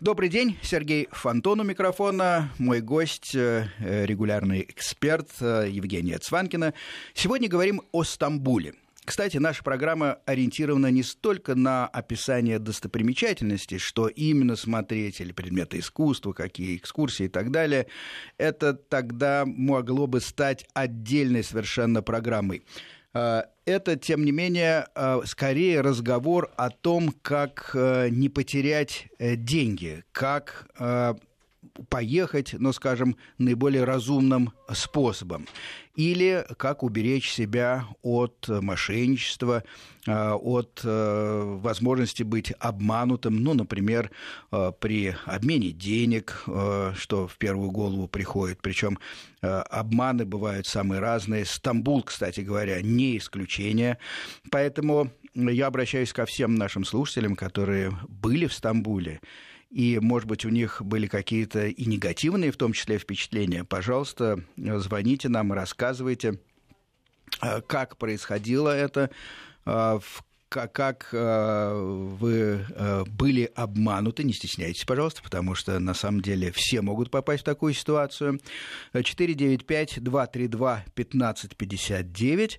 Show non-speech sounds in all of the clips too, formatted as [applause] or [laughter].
Добрый день, Сергей Фонтон у микрофона, мой гость, э, регулярный эксперт э, Евгения Цванкина. Сегодня говорим о Стамбуле. Кстати, наша программа ориентирована не столько на описание достопримечательностей, что именно смотреть, или предметы искусства, какие экскурсии и так далее. Это тогда могло бы стать отдельной совершенно программой. Э, это, тем не менее, э, скорее разговор о том, как э, не потерять деньги, как поехать, ну, скажем, наиболее разумным способом. Или как уберечь себя от мошенничества, а, от э, возможности быть обманутым, ну, например, э, при обмене денег, э, что в первую голову приходит. Причем обманы бывают самые разные. Стамбул, кстати говоря, не исключение. Поэтому я обращаюсь ко всем нашим слушателям, которые были в Стамбуле и, может быть, у них были какие-то и негативные, в том числе, впечатления, пожалуйста, звоните нам, рассказывайте, э, как происходило это, э, как э, вы были обмануты, не стесняйтесь, пожалуйста, потому что на самом деле все могут попасть в такую ситуацию. 495-232-1559.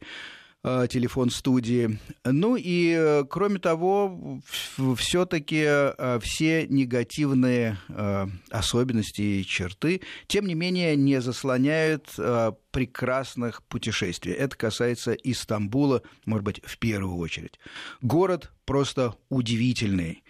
Э, телефон студии. Ну и, э, кроме того, все-таки э, все негативные особенности и черты, тем не менее, не заслоняют прекрасных путешествий. Это касается и может быть, в первую очередь. Город просто удивительный.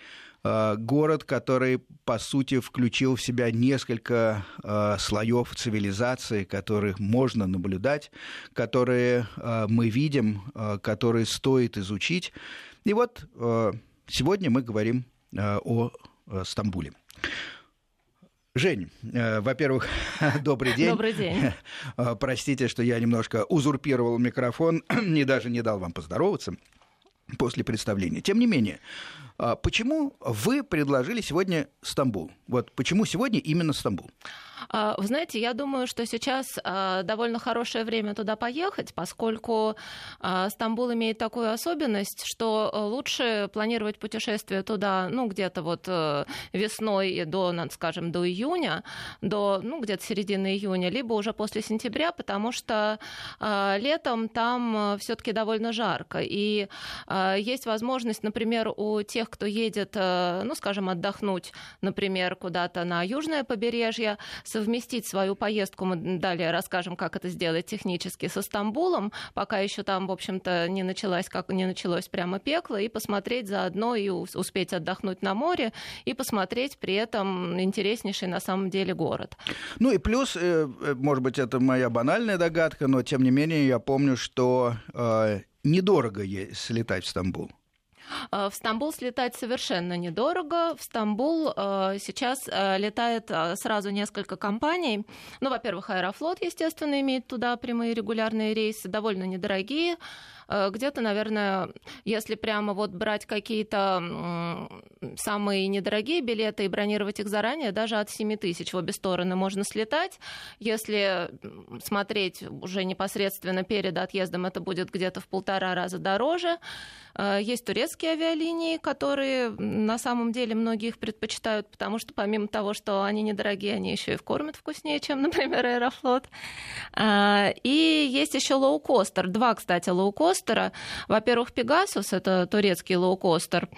Э, город, который, по сути, включил в себя несколько э, слоев цивилизации, которых можно наблюдать, которые э, мы видим, которые стоит изучить. И вот сегодня мы говорим о Стамбуле. Жень, во-первых, [laughs] добрый день. Добрый день. [laughs] Простите, что я немножко узурпировал микрофон [clears throat] и даже не дал вам поздороваться после представления. Тем не менее, а почему вы предложили сегодня Стамбул? Вот почему сегодня именно Стамбул? А, вы знаете, я думаю, что сейчас а, довольно хорошее время туда поехать, поскольку а, Стамбул имеет такую особенность, что лучше планировать путешествие туда, ну, где-то вот э, весной до, скажем, до июня, до, ну, где-то середины июня, либо уже после сентября, потому что летом там э, все-таки довольно жарко. И есть возможность, например, у тех, кто едет, э, ну, скажем, отдохнуть, например, куда-то на южное побережье, совместить свою поездку, мы далее расскажем, как это сделать технически со Стамбулом, пока еще там, в общем-то, не началось, как не началось прямо пекло, и посмотреть заодно и успеть отдохнуть на море, и посмотреть при этом интереснейший на самом деле город. Ну и плюс, э, э, может быть, это моя банальная догадка, но тем не менее я помню, что э, недорого слетать в Стамбул. Э, в Стамбул слетать совершенно недорого. В Стамбул э, сейчас э, летает сразу несколько компаний. Ну, во-первых, Аэрофлот, естественно, имеет туда прямые регулярные рейсы, довольно недорогие. Э, где-то, наверное, если прямо вот брать какие-то самые недорогие билеты и бронировать их заранее, даже от 7 тысяч в обе стороны можно слетать. Если смотреть уже непосредственно перед отъездом, это будет где-то в полтора раза дороже. Э, есть турецкие авиалинии, которые на самом деле многие их предпочитают, потому что помимо того, что они недорогие, они еще и кормят вкуснее, чем, [laughs] например, Аэрофлот. Э, и есть еще лоукостер. Два, кстати, лоукостера лоукостера. Во-первых, Пегасус, это турецкий лоукостер.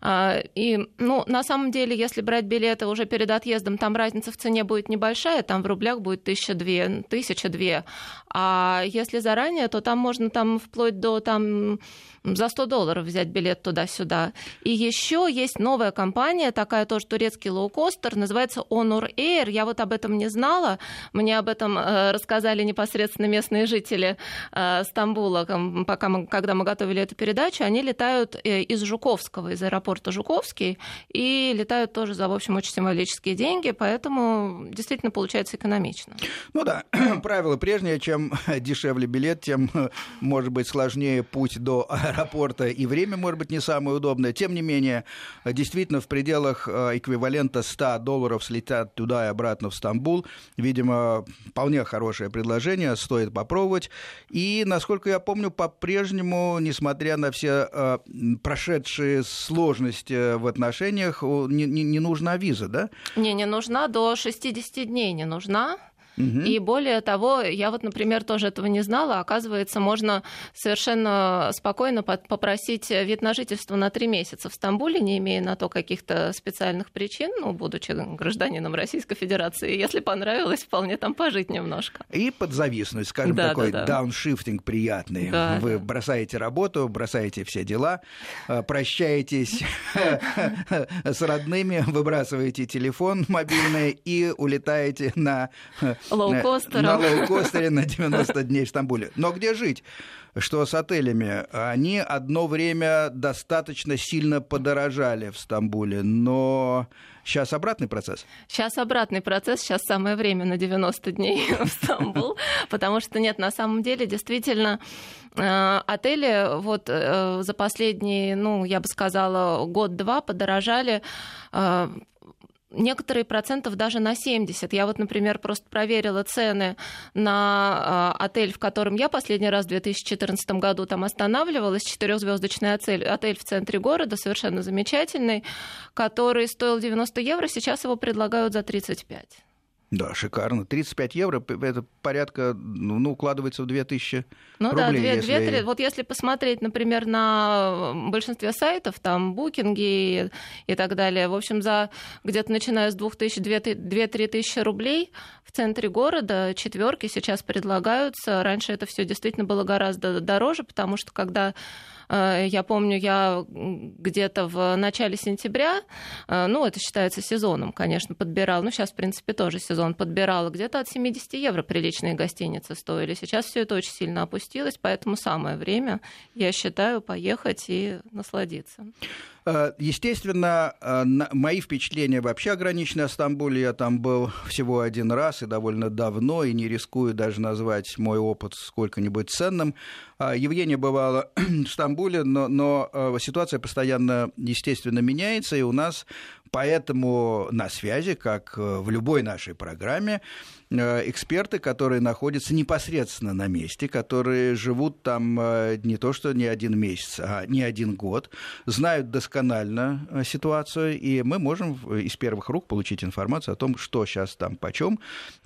А, и, ну, на самом деле, если брать билеты уже перед отъездом, там разница в цене будет небольшая, там в рублях будет тысяча две, тысяча две. А если заранее, то там можно там вплоть до там за 100 долларов взять билет туда-сюда. И еще есть новая компания, такая тоже турецкий лоукостер, называется Honor Air. Я вот об этом не знала. Мне об этом э, рассказали непосредственно местные жители э, Стамбула, пока мы, когда мы готовили эту передачу. Они летают э, из Жуковского, из аэропорта Жуковский, и летают тоже за, в общем, очень символические деньги, поэтому действительно получается экономично. Ну да, [clears throat] правило прежнее, чем [laughs] дешевле билет, тем [laughs] может быть сложнее путь до [laughs] аэропорта и время, может быть, не самое удобное. Тем не менее, действительно, в пределах эквивалента 100 долларов слетят туда и обратно в Стамбул. Видимо, вполне хорошее предложение, стоит попробовать. И, насколько я помню, по-прежнему, несмотря на все прошедшие сложности в отношениях, не, не, не нужна виза, да? Не, не нужна, до 60 дней не нужна. И более того, я вот, например, тоже этого не знала. Оказывается, можно совершенно спокойно попросить вид на жительство на три месяца в Стамбуле, не имея на то каких-то специальных причин, ну, будучи гражданином Российской Федерации. Если понравилось, вполне там пожить немножко. И подзависнуть, скажем, да, такой да, да. дауншифтинг приятный. Да. Вы бросаете работу, бросаете все дела, э, прощаетесь [laughs] с родными, выбрасываете телефон мобильный и улетаете на Лоукостером. На лоукостере на 90 дней в Стамбуле. Но где жить? Что с отелями? Они одно время достаточно сильно подорожали в Стамбуле, но сейчас обратный процесс? Сейчас обратный процесс, сейчас самое время на 90 дней [laughs] в Стамбул, потому что нет, на самом деле действительно э, отели вот э, за последние, ну, я бы сказала, год-два подорожали э, некоторые процентов даже на 70. Я вот, например, просто проверила цены на э, отель, в котором я последний раз в 2014 году там останавливалась, четырехзвездочный отель, отель в центре города, совершенно замечательный, который стоил 90 евро, сейчас его предлагают за 35. Да, шикарно. 35 евро, это порядка, ну, ну укладывается в 2000 ну, рублей. Ну да, 2, если... 2, вот если посмотреть, например, на большинстве сайтов, там, букинги и, и так далее, в общем, за где-то начиная с 2000-2-3 тысячи рублей в центре города четверки сейчас предлагаются. Раньше это все действительно было гораздо дороже, потому что когда я помню, я где-то в начале сентября, э, ну, это считается сезоном, конечно, подбирал, ну, сейчас, в принципе, тоже сезон подбирала, где-то от 70 евро приличные гостиницы стоили. Сейчас все это очень сильно опустилось, поэтому самое время, я считаю, поехать и насладиться. Э, естественно, мои впечатления вообще ограничены о Стамбуле. Я там был всего один раз и довольно давно, и не рискую даже назвать мой опыт сколько-нибудь ценным. Евгения бывала [clears throat] в Стамбуле но, но э, ситуация постоянно, естественно, меняется, и у нас поэтому на связи, как э, в любой нашей программе, Э, эксперты, которые находятся непосредственно на месте, которые живут там э, не то что не один месяц, а не один год, знают досконально ситуацию, и мы можем из первых рук получить информацию о том, что сейчас там почем.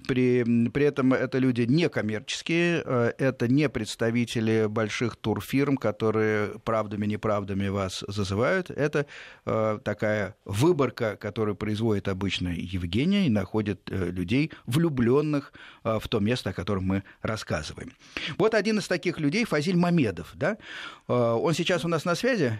При, при этом это люди некоммерческие, это не представители больших турфирм, которые правдами-неправдами вас зазывают. Это такая выборка, которую производит обычно Евгения и находит людей влюбленных э, в то место, о котором мы рассказываем. Вот один из таких людей, Фазиль Мамедов. Да? Э, он сейчас у нас на связи?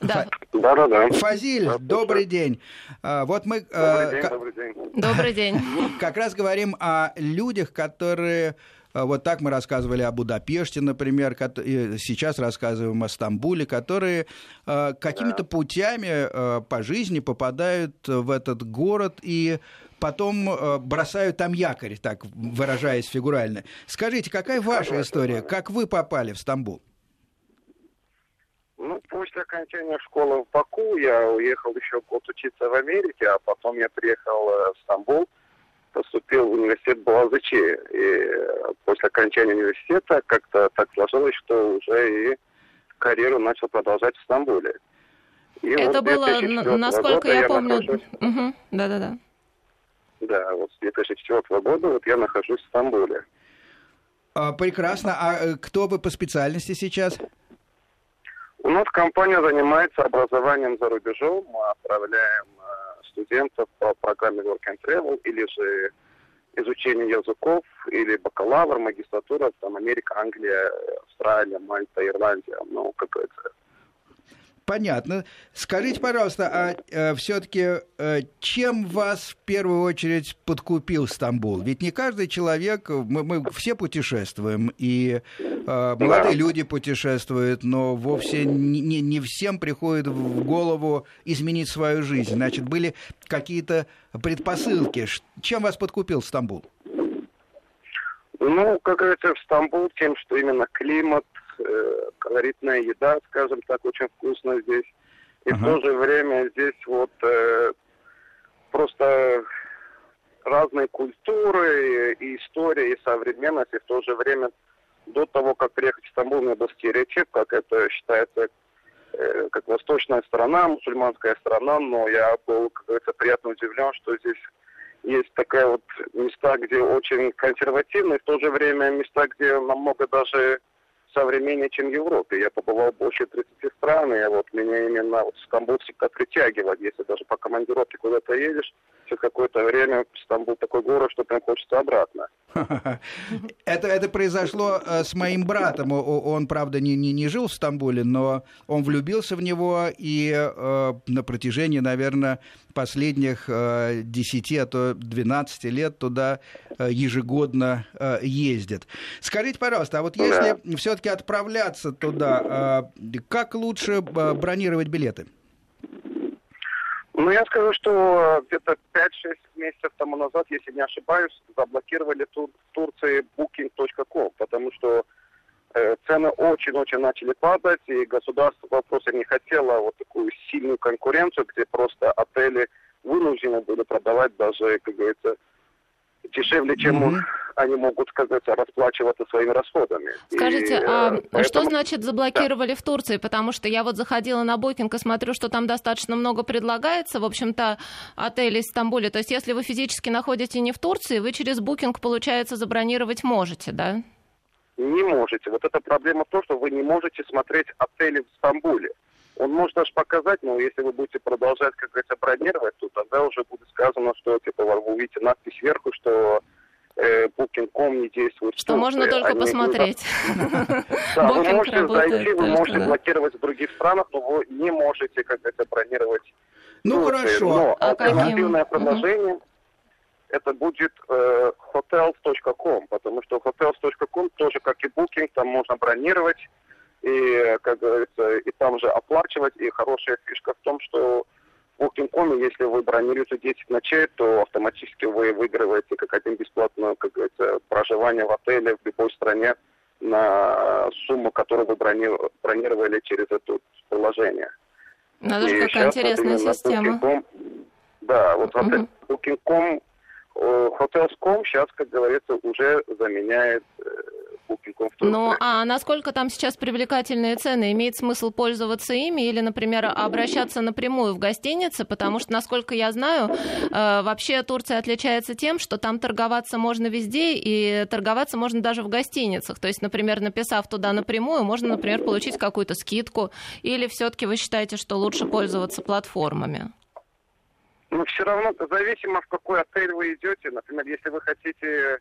Да. Да, да, да. Фазиль, да, добрый день. Э, вот мы... Добрый день, добрый день. Добрый [laughs] день. Как раз говорим о людях, которые вот так мы рассказывали о Будапеште, например, сейчас рассказываем о Стамбуле, которые какими-то путями по жизни попадают в этот город и потом бросают там якорь, так выражаясь фигурально. Скажите, какая ваша история? Как вы попали в Стамбул? Ну, после окончания школы в Баку я уехал еще год учиться в Америке, а потом я приехал э, в Стамбул, поступил в университет Балазычи. И после окончания университета как-то так сложилось, что уже и карьеру начал продолжать в Стамбуле. И Это вот было, насколько я помню... Угу. Да-да-да. Да, вот с 2004 года вот я нахожусь в Стамбуле. А, прекрасно. А э, кто вы по специальности сейчас? У нас компания занимается образованием за рубежом. Мы отправляем э, студентов по программе Work and Travel или же изучение языков, или бакалавр, магистратура, там Америка, Англия, Австралия, Мальта, Ирландия. Ну, как говорится, Понятно. Скажите, пожалуйста, а э, все-таки э, чем вас в первую очередь подкупил Стамбул? Ведь не каждый человек, мы, мы все путешествуем, и э, молодые люди путешествуют, но вовсе не, не, не всем приходит в голову изменить свою жизнь. Значит, были какие-то предпосылки. Чем вас подкупил Стамбул? Ну, как говорится, в Стамбул тем, что именно климат, колоритная еда, скажем так, очень вкусная здесь. И uh-huh. в то же время здесь вот э, просто разные культуры, и история, и современность, и в то же время до того, как приехать в Стамбул, меня был стереотип, как это считается, э, как восточная страна, мусульманская страна, но я был, как говорится, приятно удивлен, что здесь есть такая вот места, где очень консервативные, в то же время места, где намного даже современнее, чем в Европе. Я побывал больше 30 стран, и вот меня именно вот Стамбул всегда притягивает. Если даже по командировке куда-то едешь, через какое-то время Стамбул такой город, что прям хочется обратно. [laughs] Это, это произошло э, с моим братом. Он, правда, не, не, не жил в Стамбуле, но он влюбился в него и э, на протяжении, наверное, последних э, 10, а то 12 лет туда э, ежегодно э, ездит. Скажите, пожалуйста, а вот если да. все-таки отправляться туда, э, как лучше э, бронировать билеты? Ну, я скажу, что где-то 5-6 месяцев тому назад, если не ошибаюсь, заблокировали тур, Турции booking.com, потому что э, цены очень-очень начали падать, и государство просто не хотело вот такую сильную конкуренцию, где просто отели вынуждены были продавать даже, как говорится, дешевле, чем mm-hmm. они могут, как говорится, расплачиваться своими расходами. Скажите, и, а поэтому... что значит заблокировали да. в Турции? Потому что я вот заходила на Booking и смотрю, что там достаточно много предлагается, в общем-то, отелей в Стамбуле. То есть если вы физически находитесь не в Турции, вы через Booking, получается, забронировать можете, да? Не можете. Вот эта проблема в том, что вы не можете смотреть отели в Стамбуле. Он может даже показать, но если вы будете продолжать, как говорится, бронировать, то тогда уже будет сказано, что типа вы увидите надпись сверху, что э, Booking.com не действует. Что можно только Они посмотреть. [laughs] Да, вы можете зайти, вы можете блокировать в других странах, но вы не можете, как говорится, бронировать. Ну хорошо. Но альтернативное предложение это будет э, hotels.com, потому что hotels.com тоже, как и Booking, там можно бронировать и, как говорится, и там же оплачивать. И хорошая фишка в том, что в Booking.com, если вы бронируете 10 ночей, то автоматически вы выигрываете как один бесплатное, как говорится, проживание в отеле в любой стране на сумму, которую вы бронировали через это приложение. Надо же, какая интересная система. Да, вот uh-huh. Booking.com, э, Hotels.com сейчас, как говорится, уже заменяет Booking.com в Ну, а насколько там сейчас привлекательные цены? Имеет смысл пользоваться ими или, например, обращаться напрямую в гостиницы? Потому что, насколько я знаю, э, вообще Турция отличается тем, что там торговаться можно везде, и торговаться можно даже в гостиницах. То есть, например, написав туда напрямую, можно, например, получить какую-то скидку. Или все-таки вы считаете, что лучше пользоваться платформами? Ну, все равно, зависимо, в какой отель вы идете. Например, если вы хотите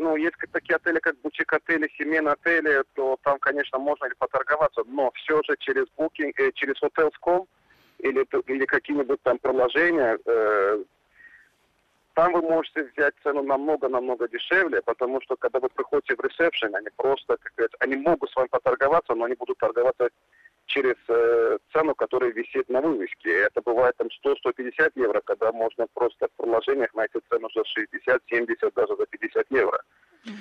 ну, есть такие отели, как бутик-отели, семейные отели, то там, конечно, можно и поторговаться, но все же через Booking, э, через Hotels.com или, или какие-нибудь там приложения, э, там вы можете взять цену намного-намного дешевле, потому что когда вы приходите в ресепшн, они просто, как говорится, они могут с вами поторговаться, но они будут торговаться через э, цену, которая висит на вывеске. Это бывает там 100-150 евро, когда можно просто в приложениях найти цену за 60, 70, даже за 50 евро.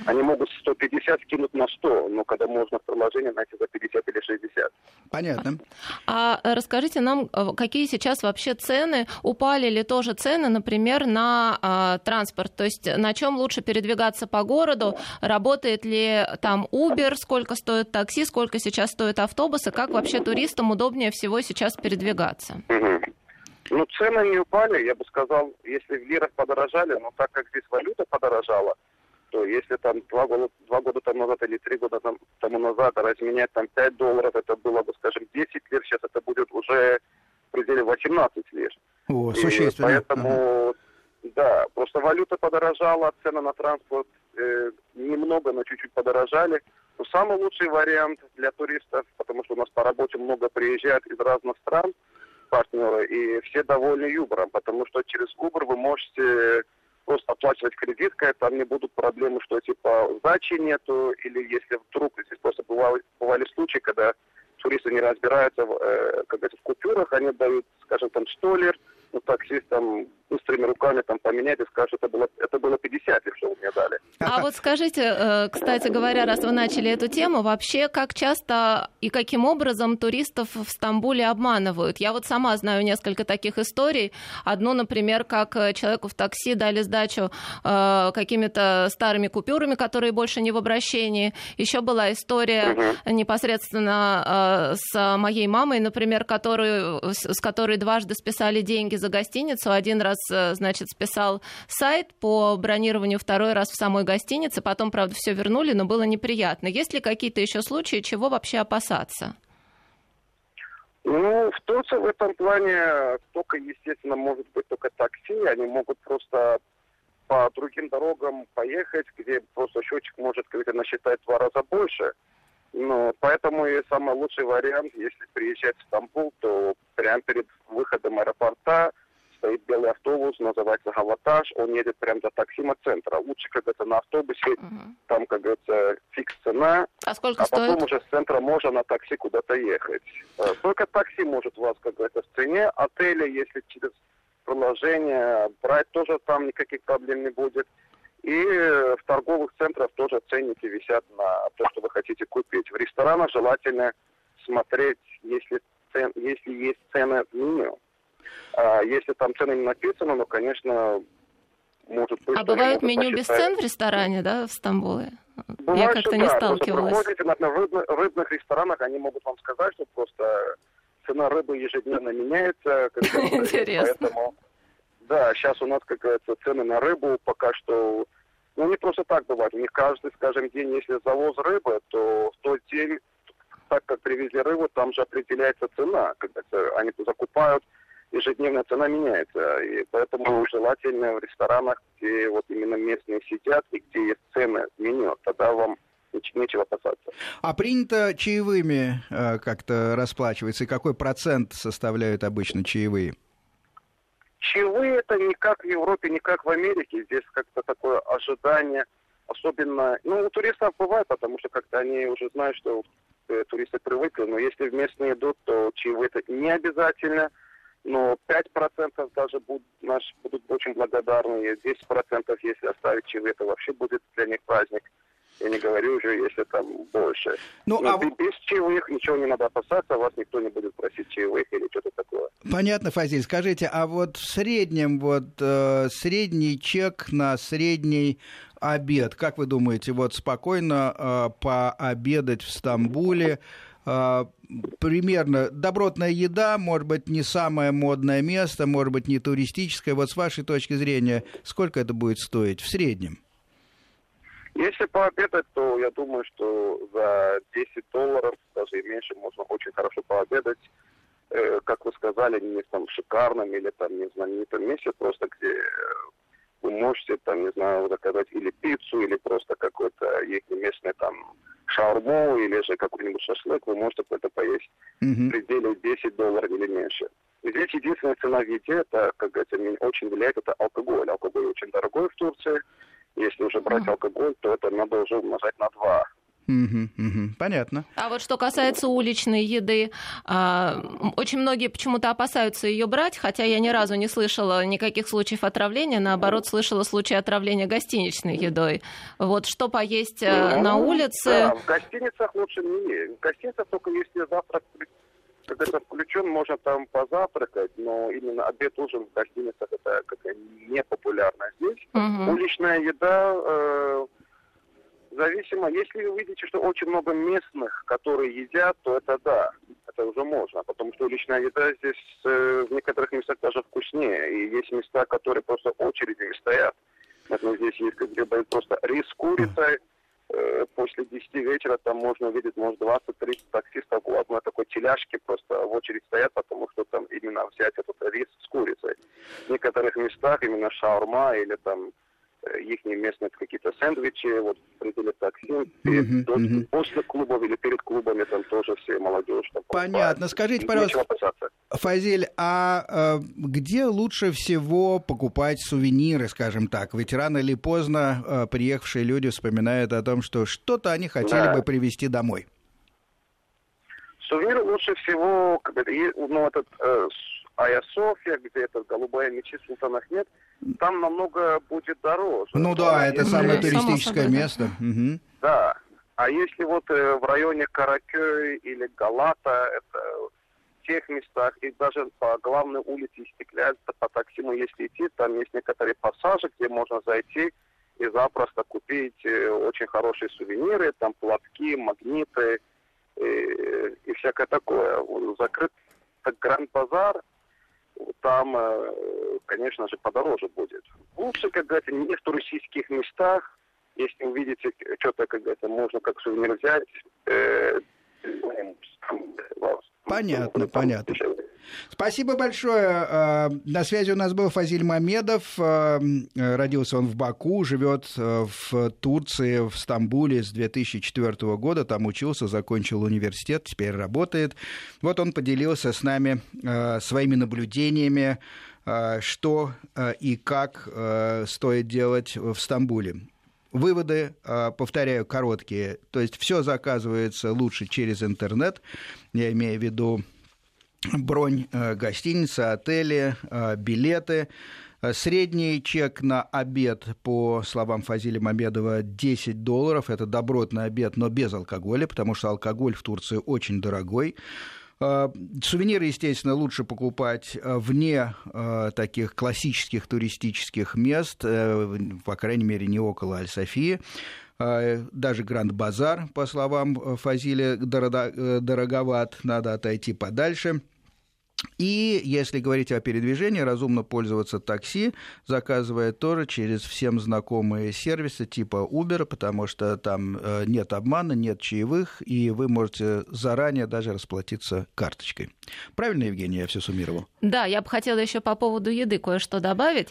Они могут 150 скинуть на 100, но когда можно в приложении найти за 50 или 60. Понятно. А расскажите нам, э, какие сейчас вообще цены, упали ли тоже цены, например, на а, транспорт? То есть на чем лучше передвигаться по городу? Работает ли там Uber? Сколько стоит такси? Сколько сейчас стоит автобусы? Как вообще туристам удобнее всего сейчас передвигаться? Угу. Ну, цены не упали, я бы сказал, если в лирах подорожали, но так как здесь валюта подорожала, то если там два года, два года тому назад или три года там, тому назад разменять там 5 долларов, это было бы, скажем, 10 лир, сейчас это будет уже в пределе 18 лир. О, существенно. И поэтому, ага. да, просто валюта подорожала, цены на транспорт э, немного, но чуть-чуть подорожали. Но самый лучший вариант для туристов, потому что у нас по работе много приезжают из разных стран, партнеры, и все довольны Юбором, потому что через Uber вы можете просто оплачивать кредиткой, там не будут проблемы, что типа сдачи нету, или если вдруг, здесь просто бывали, бывали случаи, когда туристы не разбираются э, как это, в купюрах, они дают, скажем, там 100 лир, ну, таксист там быстрыми руками там поменять и сказать, что это было, это было 50, и что вы мне дали. А вот скажите, э, кстати говоря, раз вы начали эту тему, вообще как часто и каким образом туристов в Стамбуле обманывают? Я вот сама знаю несколько таких историй. Одну, например, как э, человеку в такси дали сдачу э, какими-то старыми купюрами, которые больше не в обращении. Еще была история угу. непосредственно с моей мамой, например, которую, с которой дважды списали деньги за гостиницу. Один раз Э, значит, списал сайт по бронированию второй раз в самой гостинице, потом, правда, все вернули, но было неприятно. Есть ли какие-то еще случаи, чего вообще опасаться? Ну, в Турции в этом плане только, естественно, может быть только такси. Они могут просто по другим дорогам поехать, где просто счетчик может как-то насчитать в два раза больше. Но поэтому и самый лучший вариант, если приезжать в Стамбул, то прямо перед выходом аэропорта стоит белый автобус, называется «Галатаж», он едет прямо до таксима-центра. Лучше, как это на автобусе, угу. там, как говорится, фикс цена. А сколько а стоит? потом уже с центра можно на такси куда-то ехать. Э, только такси может вас, как говорится, в цене. Отели, если через приложение брать, тоже там никаких проблем не будет. И в торговых центрах тоже ценники висят на то, что вы хотите купить. В ресторанах желательно смотреть, если, цен, если есть цены в меню. А если там цены не написаны, ну, конечно, может быть... А бывает меню без цен в ресторане, да, в Стамбуле? Бывает, Я как-то не да, сталкивалась. Проходите, например, в рыбных, рыбных ресторанах, они могут вам сказать, что просто цена рыбы ежедневно меняется. [laughs] Интересно. Поэтому, да, сейчас у нас, как говорится, цены на рыбу пока что... Ну, не просто так бывает. У них каждый, скажем, день, если завоз рыбы, то в тот день, так как привезли рыбу, там же определяется цена. Когда они закупают ежедневная цена меняется. И поэтому желательно в ресторанах, где вот именно местные сидят и где есть цены меню, тогда вам нечего опасаться. А принято чаевыми э, как-то расплачиваться? И какой процент составляют обычно чаевые? Чаевые это не как в Европе, не как в Америке. Здесь как-то такое ожидание, особенно... Ну, у туристов бывает, потому что как-то они уже знают, что э, туристы привыкли, но если в местные идут, то чаевые это не обязательно – но 5% даже будут, наш, будут очень благодарны, и 10% если оставить чаевые, это вообще будет для них праздник. Я не говорю уже, если там больше. Ну, Но а... без чаевых ничего не надо опасаться, вас никто не будет просить чаевых или что-то такое. Понятно, Фазиль. Скажите, а вот в среднем, вот э, средний чек на средний обед, как вы думаете, вот спокойно э, пообедать в Стамбуле, а, примерно добротная еда, может быть, не самое модное место, может быть, не туристическое. Вот с вашей точки зрения, сколько это будет стоить в среднем? Если пообедать, то я думаю, что за 10 долларов, даже и меньше, можно очень хорошо пообедать. Э, как вы сказали, не там шикарном или там не знаменитом месте, просто где вы можете там, не знаю, заказать или пиццу, или просто какой-то их местный там шаурму или же какой-нибудь шашлык, вы можете это поесть mm-hmm. в пределе 10 долларов или меньше. Здесь единственная цена в еде, это, как говорится, очень влияет, это алкоголь. Алкоголь очень дорогой в Турции. Если уже брать mm-hmm. алкоголь, то это надо уже умножать на 2. Угу, угу, понятно. А вот что касается уличной еды, а, очень многие почему-то опасаются ее брать, хотя я ни разу не слышала никаких случаев отравления, наоборот, слышала случаи отравления гостиничной едой. Вот что поесть э, ну, на улице? Да, в гостиницах лучше не есть. В гостиницах только если завтрак как это включен, можно там позавтракать, но именно обед, ужин в гостиницах это как не популярно здесь. Угу. Уличная еда э, зависимо, если вы видите, что очень много местных, которые едят, то это да, это уже можно, потому что уличная еда здесь э, в некоторых местах даже вкуснее, и есть места, которые просто очередями стоят. Например, здесь есть где просто рис с курицей, э, после 10 вечера там можно увидеть, может, 20-30 таксистов у одной такой теляшки просто в очередь стоят, потому что там именно взять этот рис с курицей. В некоторых местах именно шаурма или там их местные какие-то сэндвичи, вот пределе такси, перед, uh-huh, uh-huh. после клубов или перед клубами там тоже все молодежь. Там, Понятно. Скажите, пожалуйста, Фазиль, а э, где лучше всего покупать сувениры, скажем так? Ведь рано или поздно э, приехавшие люди вспоминают о том, что что-то они хотели да. бы привезти домой. Сувениры лучше всего, ну, этот, э, Айя София, где это голубая мечи Султан Ахмед, там намного будет дороже. Ну да, это самое туристическое место. Угу. Да. А если вот э, в районе Каракёй или Галата, это в тех местах, и даже по главной улице Истекляд, по Таксиму, если идти, там есть некоторые пассажи, где можно зайти и запросто купить э, очень хорошие сувениры, там платки, магниты и, э, и всякое такое. Закрыт Гранд-базар, там, конечно же, подороже будет. Лучше, как говорится, не в туристических местах, если увидите что-то, как это можно как сувенир взять, э, Понятно, понятно. Спасибо большое. А, на связи у нас был Фазиль Мамедов. А, родился он в Баку, живет э, в Турции, в Стамбуле с 2004 года. Там учился, закончил университет, теперь работает. Вот он поделился с нами своими наблюдениями, что и как стоит делать в Стамбуле. Выводы, а, повторяю, короткие. То есть все заказывается лучше через интернет. Я имею в виду бронь а, гостиницы, отели, а, билеты. Средний чек на обед, по словам Фазиля Мамедова, 10 долларов. Это добротный обед, но без алкоголя, потому что алкоголь в Турции очень дорогой. А, сувениры, естественно, лучше покупать а, вне а, таких классических туристических мест, э, по крайней мере, не около Аль-Софии даже Гранд-Базар, по словам Фазиля, э, дороговат, надо отойти подальше. И если говорить о передвижении, разумно пользоваться такси, заказывая тоже через всем знакомые сервисы типа Uber, потому что там э, нет обмана, нет чаевых, и вы можете заранее даже расплатиться карточкой. Правильно, Евгения, я все суммировал? Да, я бы хотела еще по поводу еды кое-что добавить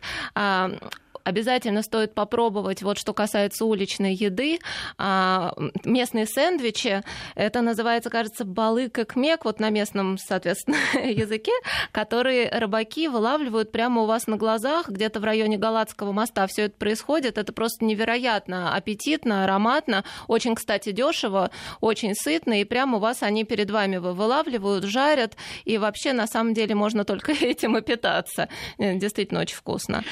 обязательно стоит попробовать, вот что касается уличной еды, а, местные сэндвичи, это называется, кажется, балык и кмек, вот на местном, соответственно, [laughs] языке, которые рыбаки вылавливают прямо у вас на глазах, где-то в районе Галатского моста все это происходит, это просто невероятно аппетитно, ароматно, очень, кстати, дешево, очень сытно, и прямо у вас они перед вами вылавливают, жарят, и вообще, на самом деле, можно только [laughs] этим и питаться. Действительно очень вкусно.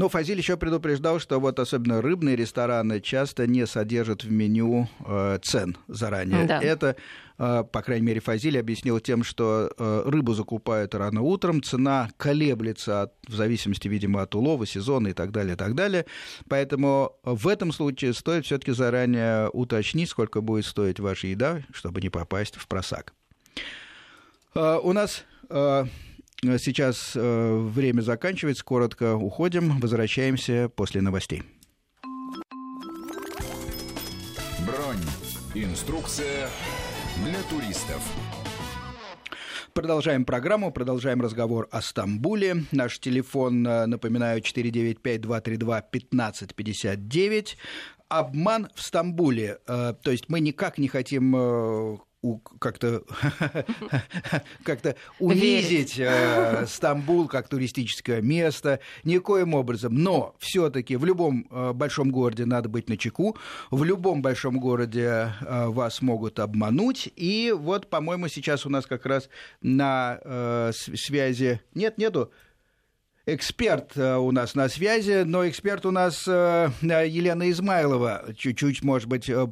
Но Фазиль еще предупреждал, что вот особенно рыбные рестораны часто не содержат в меню э, цен заранее. Да. Это, э, по крайней мере, Фазиль объяснил тем, что э, рыбу закупают рано утром, цена колеблется от, в зависимости, видимо, от улова, сезона и так далее, и так далее. Поэтому в этом случае стоит все-таки заранее уточнить, сколько будет стоить ваша еда, чтобы не попасть в просак. Э, у нас э, Сейчас э, время заканчивается, коротко уходим, возвращаемся после новостей. Бронь. Инструкция для туристов. Продолжаем программу, продолжаем разговор о Стамбуле. Наш телефон, э, напоминаю, 495-232-1559. Обман в Стамбуле. Э, то есть мы никак не хотим как-то [laughs] как унизить э, Стамбул как туристическое место, никоим образом. Но все-таки в любом э, большом городе надо быть на чеку, в любом большом городе э, вас могут обмануть. И вот, по-моему, сейчас у нас как раз на э, связи... Нет, нету эксперт э, у нас на связи, но эксперт у нас э, Елена Измайлова. Чуть-чуть, может быть, э,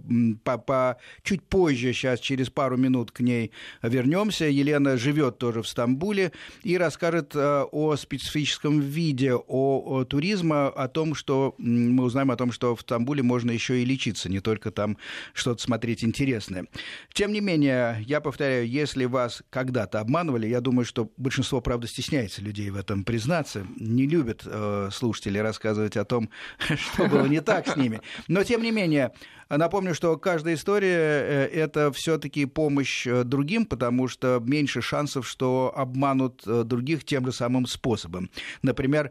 по, по, чуть позже, сейчас через пару минут к ней вернемся. Елена живет тоже в Стамбуле и расскажет о специфическом виде о, о туризма, о том, что мы узнаем о том, что в Стамбуле можно еще и лечиться, не только там что-то смотреть интересное. Тем не менее, я повторяю, если вас когда-то обманывали, я думаю, что большинство, правда, стесняется людей в этом признаться, не любят э, слушатели рассказывать о том, [laughs] что было не так с ними. Но, тем не менее, Напомню, что каждая история э, – это все-таки помощь э, другим, потому что меньше шансов, что обманут э, других тем же самым способом. Например,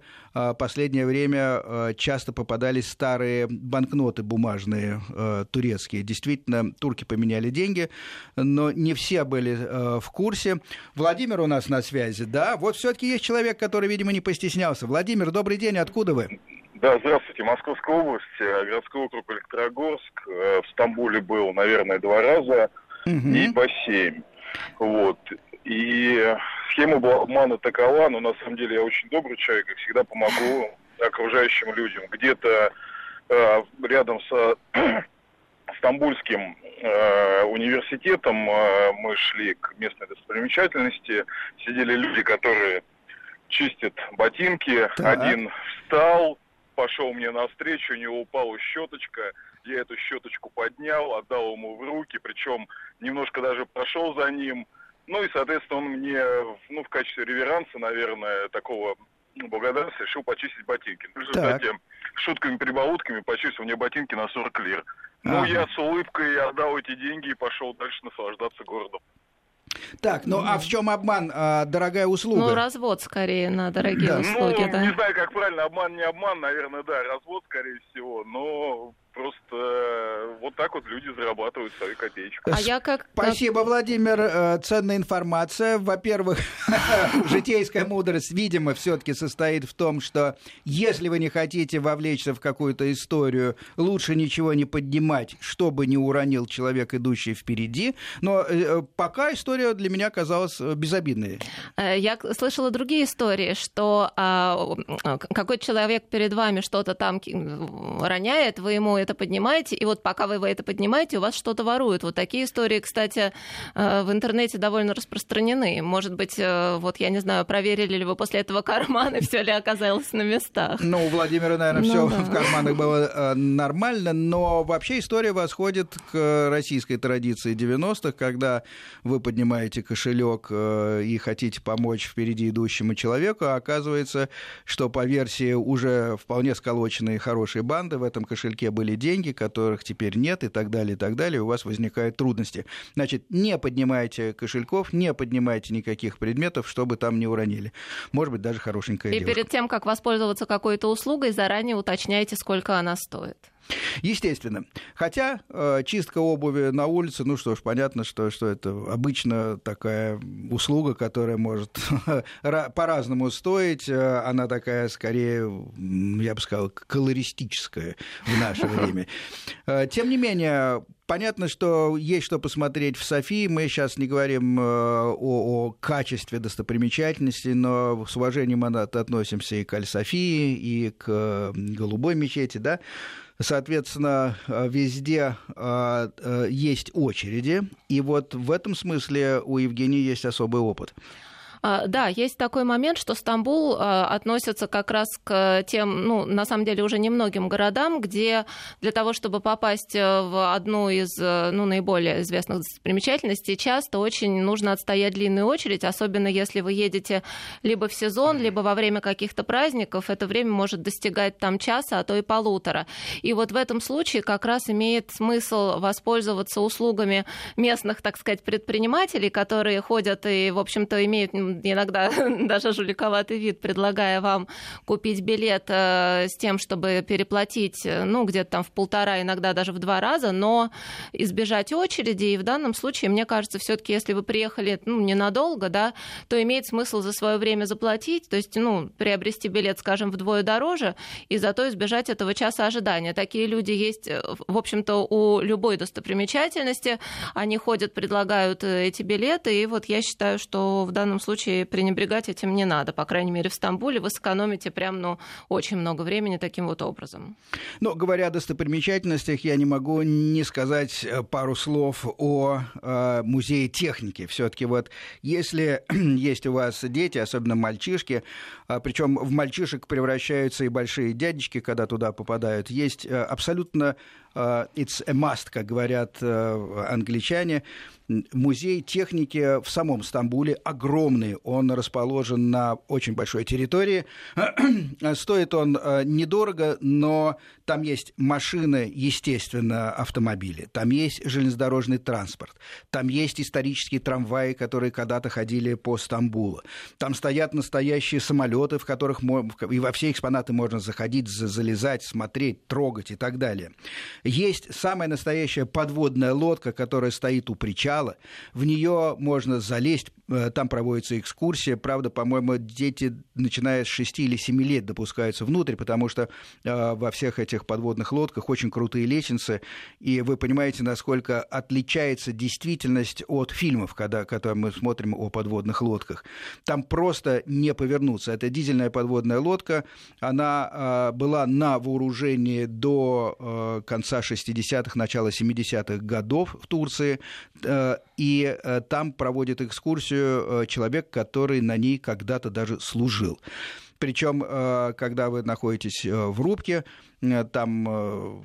последнее время часто попадались старые банкноты бумажные турецкие. Действительно, турки поменяли деньги, но не все были в курсе. Владимир у нас на связи, да? Вот все-таки есть человек, который, видимо, не постеснялся. Владимир, добрый день, откуда вы? Да, здравствуйте. Московская область, э, городской округ Электрогорск. Э, в Стамбуле был, наверное, два раза угу. и по семь. Вот. И схема была обмана такова, но на самом деле я очень добрый человек и всегда помогу окружающим людям. Где-то э, рядом с [clears throat] Стамбульским э, университетом э, мы шли к местной достопримечательности, сидели люди, которые чистят ботинки, так. один встал, пошел мне навстречу, у него упала щеточка, я эту щеточку поднял, отдал ему в руки, причем немножко даже прошел за ним, ну и, соответственно, он мне, ну, в качестве реверанса, наверное, такого ну, благодарности решил почистить ботинки. В результате шутками-прибаутками почистил мне ботинки на 40 лир. Ну, ага. я с улыбкой отдал эти деньги и пошел дальше наслаждаться городом. Так, ну а в чем обман? А, дорогая услуга? Ну, развод скорее на дорогие да. услуги, ну, да. Не знаю, как правильно, обман, не обман, наверное, да, развод, скорее всего, но просто э, вот так вот люди зарабатывают свою копеечку. А я как... Спасибо, Владимир. Э, ценная информация. Во-первых, [laughs] житейская мудрость, видимо, все-таки состоит в том, что если вы не хотите вовлечься в какую-то историю, лучше ничего не поднимать, чтобы не уронил человек, идущий впереди. Но э, пока история для меня казалась безобидной. Я слышала другие истории, что а, какой человек перед вами что-то там роняет, вы ему это поднимаете, и вот пока вы это поднимаете, у вас что-то воруют. Вот такие истории, кстати, э, в интернете довольно распространены. Может быть, э, вот я не знаю, проверили ли вы после этого карманы, все ли оказалось на местах. Ну, у Владимира, наверное, ну, все да. в карманах было э, нормально, но вообще история восходит к российской традиции 90-х, когда вы поднимаете кошелек и хотите помочь впереди идущему человеку, а оказывается, что по версии уже вполне сколоченные хорошие банды в этом кошельке были деньги, которых теперь нет и так далее, и так далее, у вас возникают трудности. Значит, не поднимайте кошельков, не поднимайте никаких предметов, чтобы там не уронили. Может быть, даже хорошенькая И девушка. перед тем, как воспользоваться какой-то услугой, заранее уточняйте, сколько она стоит. Естественно. Хотя э, чистка обуви на улице, ну что ж, понятно, что, что это обычно такая услуга, которая может [laughs] по-разному стоить. Э, она такая, скорее, я бы сказал, колористическая в наше [laughs] время. Э, тем не менее, Понятно, что есть что посмотреть в Софии. Мы сейчас не говорим э, о, о качестве достопримечательности, но с уважением относимся и к Аль-Софии, и к Голубой мечети, да. Соответственно, э, везде э, э, есть очереди, и вот в этом смысле у Евгении есть особый опыт. А, да, есть такой момент, что Стамбул а, относится как раз к тем, ну, на самом деле, уже немногим городам, где для того, чтобы попасть э, в одну из э, ну, наиболее известных достопримечательностей, часто очень нужно отстоять длинную очередь, особенно если вы едете либо в сезон, либо во время каких-то праздников. Это время может достигать там часа, а то и полутора. И вот в этом случае как раз имеет смысл воспользоваться услугами местных, так сказать, предпринимателей, которые ходят и, в общем-то, имеют иногда [laughs] даже жуликоватый вид, предлагая вам купить билет э, с тем, чтобы переплатить, э, ну, где-то там в полтора, иногда даже в два раза, но избежать очереди. И в данном случае, мне кажется, все-таки, если вы приехали ну, ненадолго, да, то имеет смысл за свое время заплатить, то есть, ну, приобрести билет, скажем, вдвое дороже, и зато избежать этого часа ожидания. Такие люди есть, э, в общем-то, у любой достопримечательности. Они ходят, предлагают эти билеты, и вот я считаю, что в данном случае случае пренебрегать этим не надо. По крайней мере, в Стамбуле вы сэкономите прям, ну, очень много времени таким вот образом. Но, говоря о достопримечательностях, я не могу не сказать э, пару слов о э, музее техники. Все-таки вот если [clears throat] есть у вас дети, особенно мальчишки, э, причем в мальчишек превращаются и большие дядечки, когда туда попадают, есть э, абсолютно э, it's a must, как говорят э, англичане, Музей техники в самом Стамбуле огромный. Он расположен на очень большой территории. [clears throat] Стоит он э, недорого, но там есть машины, естественно, автомобили. Там есть железнодорожный транспорт. Там есть исторические трамваи, которые когда-то ходили по Стамбулу. Там стоят настоящие самолеты, в которых и во все экспонаты можно заходить, залезать, смотреть, трогать и так далее. Есть самая настоящая подводная лодка, которая стоит у причала материала. В нее можно залезть, э, там проводятся эта экскурсия. Правда, по-моему, дети, начиная с 6 или 7 лет, допускаются внутрь, потому что э, во всех этих подводных лодках очень крутые лестницы, и вы понимаете, насколько отличается действительность от фильмов, когда, когда мы смотрим о подводных лодках. Там просто не повернуться. Это дизельная подводная лодка, она э, была на вооружении до конца 60-х, начала 70-х годов в Турции, и э, там проводит экскурсию э, человек, который на ней когда-то даже служил. Причем, э, когда вы находитесь э, в рубке, Э, там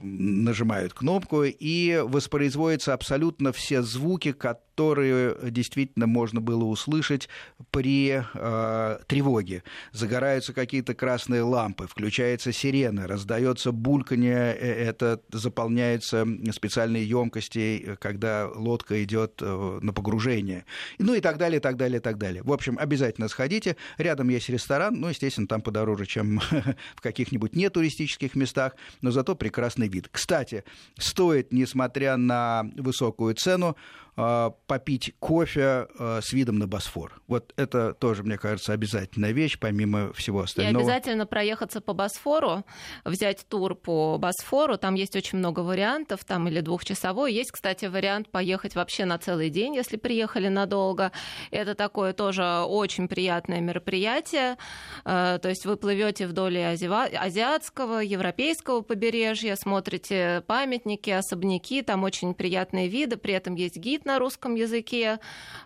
нажимают кнопку, и воспроизводятся абсолютно все звуки, которые действительно можно было услышать при э, тревоге. Загораются какие-то красные лампы, включается сирена, раздается бульканье, это заполняются специальные емкости, когда лодка идет на погружение. Ну и так далее, так далее, так далее. В общем, обязательно сходите. Рядом есть ресторан, ну, естественно, там подороже, чем [laughs] в каких-нибудь нетуристических местах но зато прекрасный вид. Кстати, стоит, несмотря на высокую цену, попить кофе а, с видом на Босфор. Вот это тоже, мне кажется, обязательная вещь, помимо всего остального. И обязательно проехаться по Босфору, взять тур по Босфору. Там есть очень много вариантов, там или двухчасовой. Есть, кстати, вариант поехать вообще на целый день, если приехали надолго. Это такое тоже очень приятное мероприятие. А, то есть вы плывете вдоль азиатского, европейского побережья, смотрите памятники, особняки, там очень приятные виды, при этом есть гид говорит на русском языке.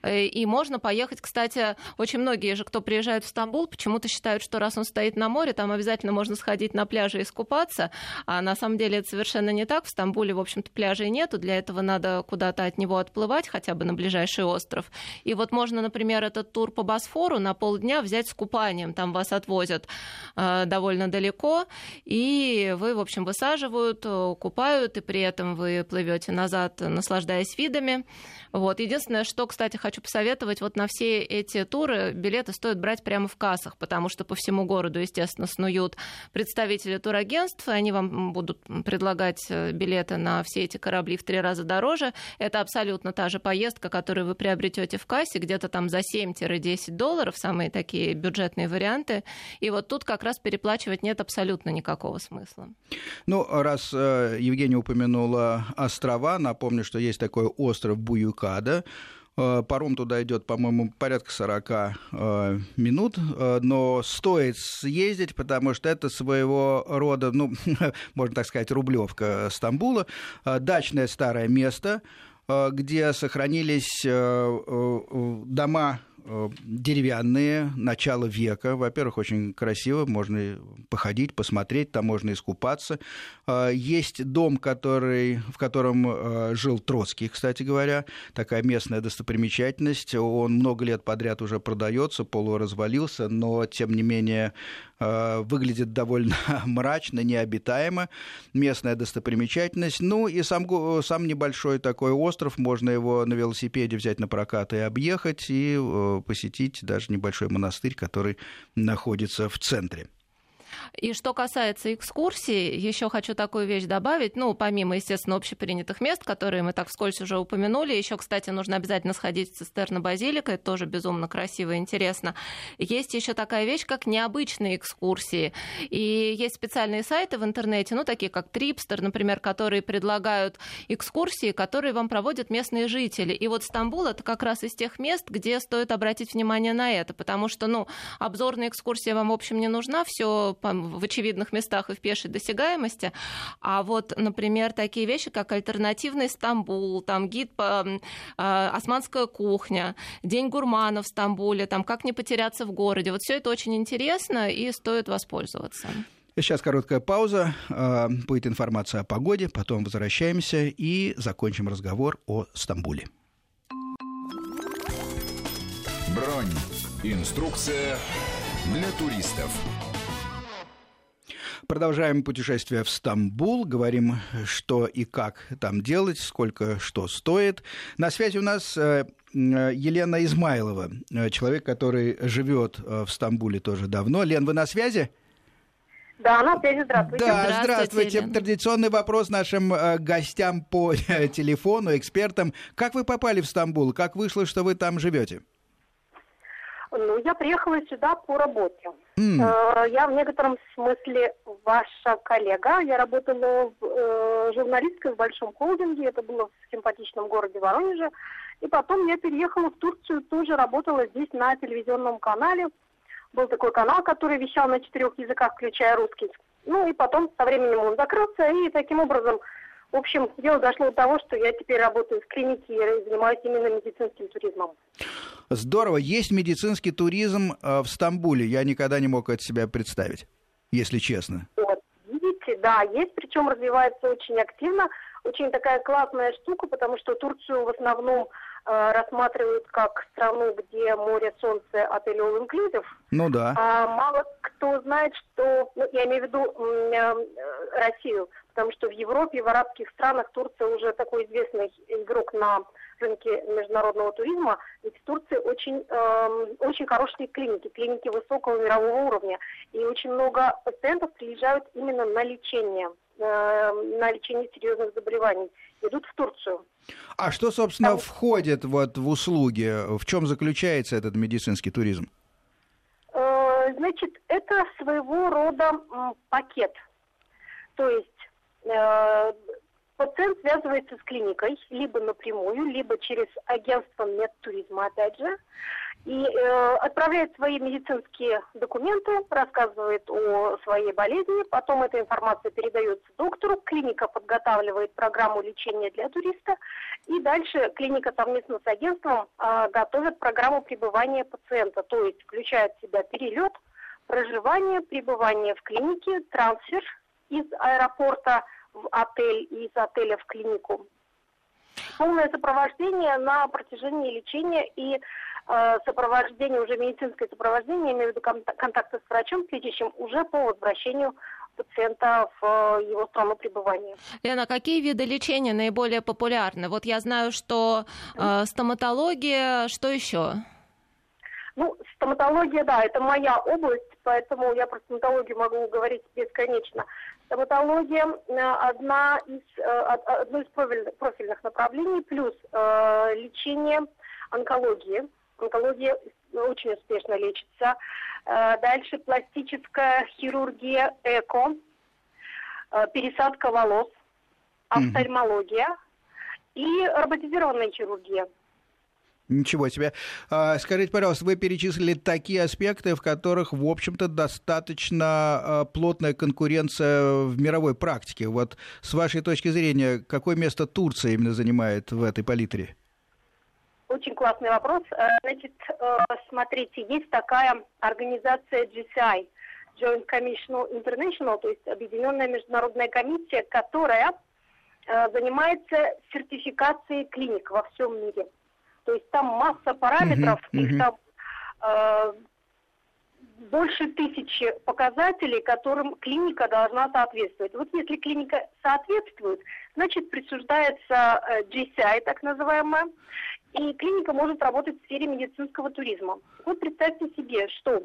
Э, и можно поехать, кстати, очень многие же, кто приезжают в Стамбул, почему-то считают, что раз он стоит на море, там обязательно можно сходить на пляже и искупаться. А на самом деле это совершенно не так. В Стамбуле, в общем-то, пляжей нету. Для этого надо куда-то от него отплывать, хотя бы на ближайший остров. И вот можно, например, этот тур по Босфору на полдня взять с купанием. Там вас отвозят э, довольно далеко, и вы, в общем, высаживают, э, купают, и при этом вы плывете назад, наслаждаясь видами. Вот. Единственное, что, кстати, хочу посоветовать, вот на все эти туры билеты стоит брать прямо в кассах, потому что по всему городу, естественно, снуют представители турагентств, и они вам будут предлагать э, билеты на все эти корабли в три раза дороже. Это абсолютно та же поездка, которую вы приобретете в кассе, где-то там за 7-10 долларов, самые такие бюджетные варианты. И вот тут как раз переплачивать нет абсолютно никакого смысла. Ну, раз э, Евгения упомянула острова, напомню, что есть такой остров Буюкада. Э, паром туда идет, по-моему, порядка 40 э, минут, э, но стоит съездить, потому что это своего рода, ну, [laughs] можно так сказать, рублевка Стамбула, дачное старое место, где сохранились дома деревянные, начало века. Во-первых, очень красиво, можно походить, посмотреть, там можно искупаться. Э, есть дом, который, в котором э, жил Троцкий, кстати говоря, такая местная достопримечательность. Он много лет подряд уже продается, полуразвалился, но, тем не менее, выглядит довольно [laughs] мрачно, необитаемо. Местная достопримечательность. Ну и сам, сам небольшой такой остров, можно его на велосипеде взять на прокат и объехать, и посетить даже небольшой монастырь, который находится в центре. И что касается экскурсий, еще хочу такую вещь добавить. Ну, помимо, естественно, общепринятых мест, которые мы так вскользь уже упомянули, еще, кстати, нужно обязательно сходить в цистерна базилика, это тоже безумно красиво и интересно. Есть еще такая вещь, как необычные экскурсии. И есть специальные сайты в интернете, ну, такие как Трипстер, например, которые предлагают экскурсии, которые вам проводят местные жители. И вот Стамбул это как раз из тех мест, где стоит обратить внимание на это, потому что, ну, обзорная экскурсия вам, в общем, не нужна, все в очевидных местах и в пешей досягаемости. А вот, например, такие вещи, как альтернативный Стамбул, там гид по э, османская кухня, День гурмана в Стамбуле, там как не потеряться в городе. Вот все это очень интересно и стоит воспользоваться. Сейчас короткая пауза, а, будет информация о погоде, потом возвращаемся и закончим разговор о Стамбуле. Бронь. Инструкция для туристов. Продолжаем путешествие в Стамбул. Говорим, что и как там делать, сколько что стоит. На связи у нас э, Елена Измайлова, э, человек, который живет э, в Стамбуле тоже давно. Лен, вы на связи? Да, на связи, здравствуйте. Да, здравствуйте. здравствуйте. Традиционный вопрос нашим гостям по [laughs] телефону, экспертам. Как вы попали в Стамбул? Как вышло, что вы там живете? Ну, я приехала сюда по работе. Mm. Я в некотором смысле ваша коллега. Я работала в, э, журналисткой в большом холдинге. Это было в симпатичном городе Воронеже. И потом я переехала в Турцию, тоже работала здесь на телевизионном канале. Был такой канал, который вещал на четырех языках, включая русский. Ну и потом со временем он закрылся, и таким образом в общем, дело дошло до того, что я теперь работаю в клинике и занимаюсь именно медицинским туризмом. Здорово. Есть медицинский туризм э, в Стамбуле. Я никогда не мог это себе представить, если честно. Вот, видите, да, есть, причем развивается очень активно. Очень такая классная штука, потому что Турцию в основном рассматривают как страну, где море, солнце, отель all inclusive. Ну да. А мало кто знает, что, ну, я имею в виду э, Россию, потому что в Европе в арабских странах Турция уже такой известный игрок на рынке международного туризма, ведь в Турции очень, э, очень хорошие клиники, клиники высокого мирового уровня, и очень много пациентов приезжают именно на лечение, э, на лечение серьезных заболеваний, идут в Турцию. А что, собственно, Там... входит вот в услуги? В чем заключается этот медицинский туризм? Э, значит, это своего рода пакет. То есть Э, пациент связывается с клиникой либо напрямую, либо через агентство медтуризма, опять же, и э, отправляет свои медицинские документы, рассказывает о своей болезни, потом эта информация передается доктору, клиника подготавливает программу лечения для туриста, и дальше клиника совместно с агентством э, готовит программу пребывания пациента, то есть включает в себя перелет, проживание, пребывание в клинике, трансфер из аэропорта в отель и из отеля в клинику. Полное сопровождение на протяжении лечения и э, сопровождение, уже медицинское сопровождение, имею в виду контакты с врачом, лечащим уже по возвращению пациента в э, его страну пребывания. Лена, какие виды лечения наиболее популярны? Вот я знаю, что э, стоматология, что еще? Ну, стоматология, да, это моя область, поэтому я про стоматологию могу говорить бесконечно. Стоматология э, одна из, э, одно из профильных направлений, плюс э, лечение онкологии. Онкология очень успешно лечится. Дальше пластическая хирургия ЭКО, пересадка волос, офтальмология и роботизированная хирургия. Ничего себе. А, скажите, пожалуйста, вы перечислили такие аспекты, в которых, в общем-то, достаточно а, плотная конкуренция в мировой практике. Вот с вашей точки зрения, какое место Турция именно занимает в этой палитре? Очень классный вопрос. Э, значит, э, смотрите, есть такая организация GCI, Joint Commission International, то есть Объединенная международная комиссия, которая э, занимается сертификацией клиник во всем мире. То есть там масса параметров, uh-huh, их там э, больше тысячи показателей, которым клиника должна соответствовать. Вот если клиника соответствует, значит присуждается э, GCI, так называемая, и клиника может работать в сфере медицинского туризма. Вот представьте себе, что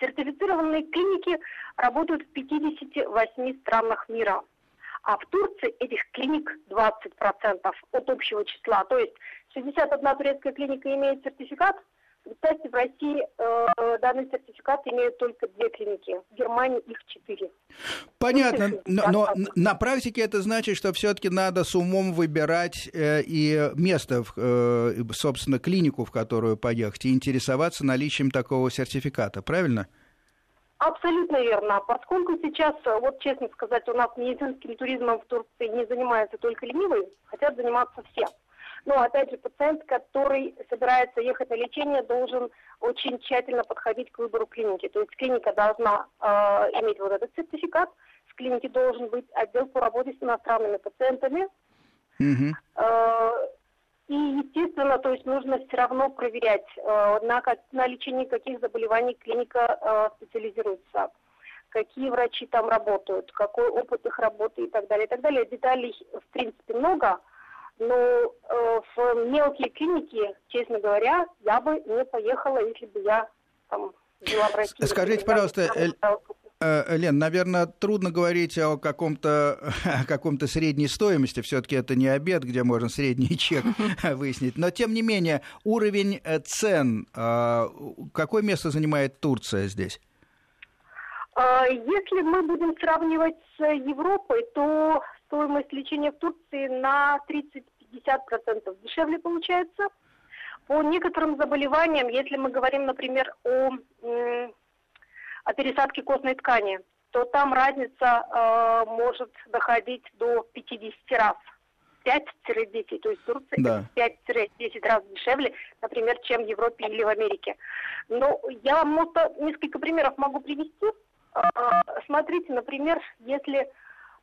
сертифицированные клиники работают в 58 странах мира. А в Турции этих клиник 20% от общего числа. То есть 61 турецкая клиника имеет сертификат, Представьте, в России э, данный сертификат имеют только две клиники, в Германии их четыре. Понятно, но, но на практике это значит, что все-таки надо с умом выбирать э, и место, в, э, собственно, клинику, в которую поехать, и интересоваться наличием такого сертификата, правильно? Абсолютно верно. Поскольку сейчас, вот честно сказать, у нас медицинским туризмом в Турции не занимаются только ленивые, хотят заниматься все. Но, опять же, пациент, который собирается ехать на лечение, должен очень тщательно подходить к выбору клиники. То есть клиника должна э, иметь вот этот сертификат, в клинике должен быть отдел по работе с иностранными пациентами. Mm-hmm. Э, и, естественно, то есть нужно все равно проверять, э, на, на лечении каких заболеваний клиника э, специализируется, какие врачи там работают, какой опыт их работы и так далее, и так далее. Деталей, в принципе, много, но э, в мелкие клиники, честно говоря, я бы не поехала, если бы я там жила в России. Скажите, пожалуйста, Э, Лен, наверное, трудно говорить о каком-то [laughs] о каком-то средней стоимости. Все-таки это не обед, где можно средний [laughs] чек [laughs] выяснить. Но тем не менее, уровень э, цен, э, какое место занимает Турция здесь? Если мы будем сравнивать с Европой, то стоимость лечения в Турции на 30-50% дешевле получается. По некоторым заболеваниям, если мы говорим, например, о о пересадке костной ткани, то там разница э, может доходить до 50 раз. 5-10, то есть в Турции да. 5-10 раз дешевле, например, чем в Европе или в Америке. Но я вам несколько примеров могу привести. Э, смотрите, например, если,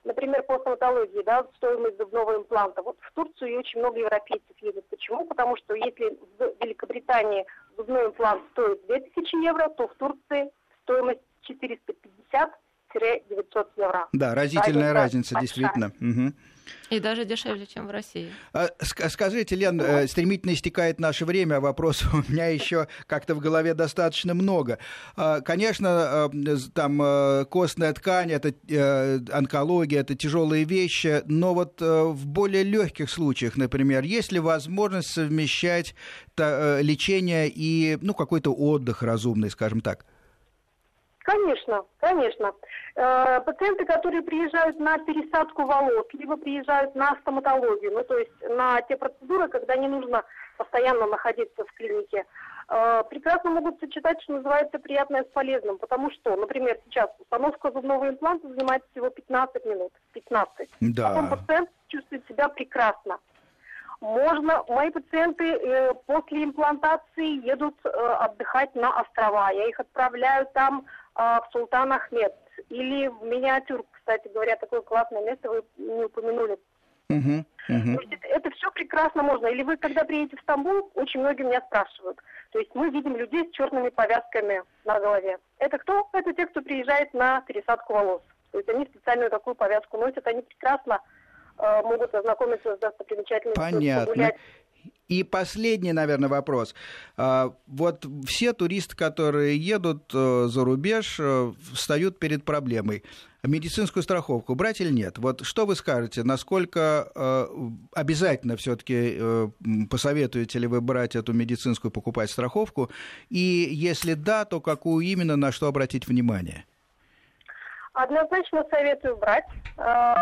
например, по стоматологии, да, стоимость зубного импланта. Вот в Турцию очень много европейцев едет. Почему? Потому что если в Великобритании зубной имплант стоит 2000 евро, то в Турции стоимость 450-900 евро. Да, разительная разница, разница действительно. Угу. И даже дешевле, чем в России. А, скажите, Лен, э, стремительно истекает наше время, а вопросов [laughs] у меня еще как-то в голове достаточно много. А, конечно, э, там э, костная ткань, это онкология, это тяжелые вещи, но вот в более легких случаях, например, есть ли возможность совмещать лечение и ну, какой-то отдых разумный, скажем так? Конечно, конечно. Э, пациенты, которые приезжают на пересадку волос, либо приезжают на стоматологию, ну то есть на те процедуры, когда не нужно постоянно находиться в клинике, э, прекрасно могут сочетать, что называется, приятное с полезным. Потому что, например, сейчас установка зубного импланта занимает всего 15 минут. 15. Да. Потом пациент чувствует себя прекрасно. Можно, мои пациенты э, после имплантации едут э, отдыхать на острова. Я их отправляю там в Султан Ахмед или в Миниатюр, кстати говоря, такое классное место вы не упомянули. Uh-huh, uh-huh. То есть это, это все прекрасно можно. Или вы, когда приедете в Стамбул, очень многие меня спрашивают. То есть мы видим людей с черными повязками на голове. Это кто? Это те, кто приезжает на пересадку волос. То есть они специальную такую повязку носят, они прекрасно э, могут ознакомиться с достопримечательностью, Понятно. погулять. И последний, наверное, вопрос. А, вот все туристы, которые едут э, за рубеж, э, встают перед проблемой. Медицинскую страховку брать или нет? Вот что вы скажете, насколько э, обязательно все-таки посоветуете ли вы брать эту медицинскую, покупать страховку? И если да, то какую именно, на что обратить внимание? Однозначно советую брать,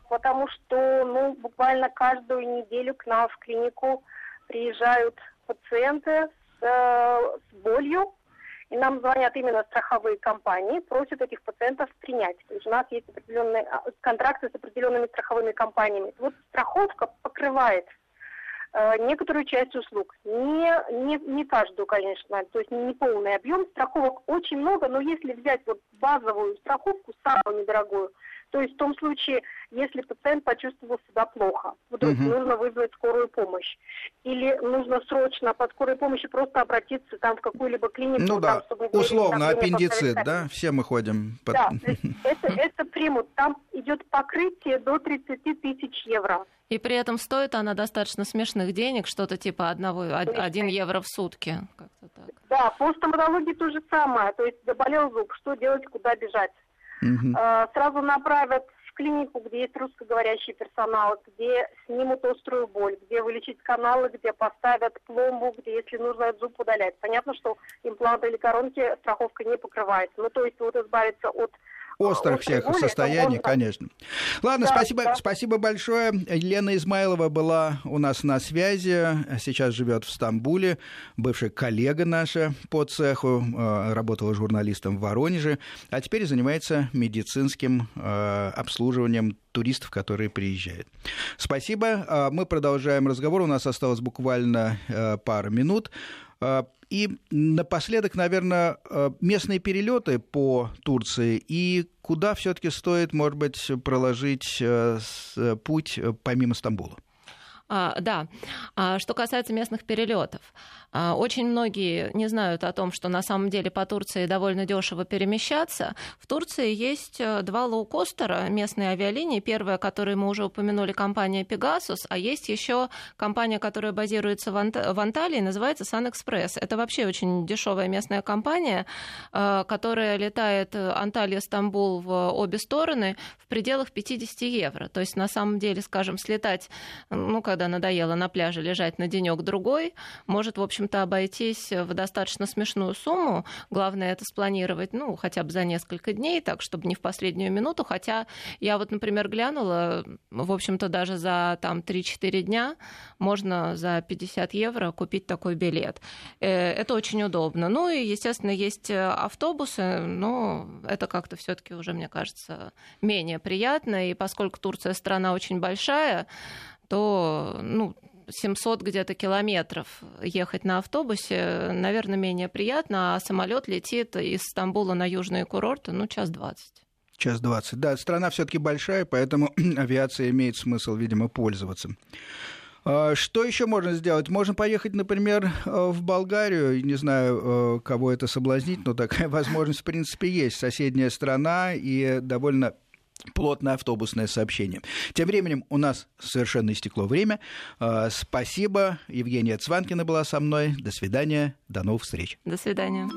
потому что ну, буквально каждую неделю к нам в клинику приезжают пациенты с, э, с болью, и нам звонят именно страховые компании, просят этих пациентов принять. То есть у нас есть определенные а, контракты с определенными страховыми компаниями. Вот страховка покрывает э, некоторую часть услуг. Не, не, не каждую, конечно, то есть не полный объем. Страховок очень много, но если взять вот базовую страховку, самую недорогую, то есть в том случае, если пациент почувствовал себя плохо, вдруг угу. нужно вызвать скорую помощь, или нужно срочно по скорой помощи просто обратиться там в какую-либо клинику. Ну да, чтобы условно, аппендицит, да, все мы ходим. Под... Да, это, это примут, там идет покрытие до 30 тысяч евро. И при этом стоит она достаточно смешных денег, что-то типа одного, один евро в сутки. Как-то так. Да, по стоматологии то же самое. То есть заболел зуб, что делать, куда бежать. Угу. Сразу направят в клинику, где есть русскоговорящий персонал, где снимут острую боль, где вылечить каналы, где поставят пломбу, где, если нужно, зуб удалять. Понятно, что импланты или коронки страховка не покрывает. Ну, то есть вот избавиться от острых всех боли, состояний, конечно. Ладно, да, спасибо, да. спасибо большое. Елена Измайлова была у нас на связи, сейчас живет в Стамбуле, бывшая коллега наша по цеху, э, работала журналистом в Воронеже, а теперь занимается медицинским э, обслуживанием туристов, которые приезжают. Спасибо. А мы продолжаем разговор. У нас осталось буквально э, пару минут. А, и напоследок, наверное, э, местные перелеты по Турции и куда все-таки стоит, может быть, проложить э, путь помимо Стамбула? А, да. А, что касается местных перелетов, а, очень многие не знают о том, что на самом деле по Турции довольно дешево перемещаться. В Турции есть э, два лоукостера местные авиалинии. Первая, которую мы уже упомянули, компания Pegasus, а есть еще компания, которая базируется в, Ант... в Анталии, называется Sun Express. Это вообще очень дешевая местная компания, э, которая летает э, Анталия-Стамбул в обе стороны в пределах 50 евро. То есть на самом деле, скажем, слетать, ну, когда надоело на пляже лежать на денек другой, может, в общем-то, обойтись в достаточно смешную сумму. Главное это спланировать, ну, хотя бы за несколько дней, так, чтобы не в последнюю минуту. Хотя я вот, например, глянула, в общем-то, даже за там 3-4 дня можно за 50 евро купить такой билет. Э, это очень удобно. Ну и, естественно, есть автобусы, но это как-то все-таки уже, мне кажется, менее приятно. И поскольку Турция страна очень большая, то ну, 700 где-то километров ехать на автобусе, наверное, менее приятно, а самолет летит из Стамбула на южные курорты, ну, час двадцать. Час двадцать. Да, страна все-таки большая, поэтому [clears throat] авиация имеет смысл, видимо, пользоваться. А, что еще можно сделать? Можно поехать, например, в Болгарию. Не знаю, кого это соблазнить, но такая [laughs] возможность, в принципе, есть. Соседняя страна и довольно плотное автобусное сообщение. Тем временем у нас совершенно истекло время. А, спасибо. Евгения Цванкина была со мной. До свидания. До новых встреч. До свидания.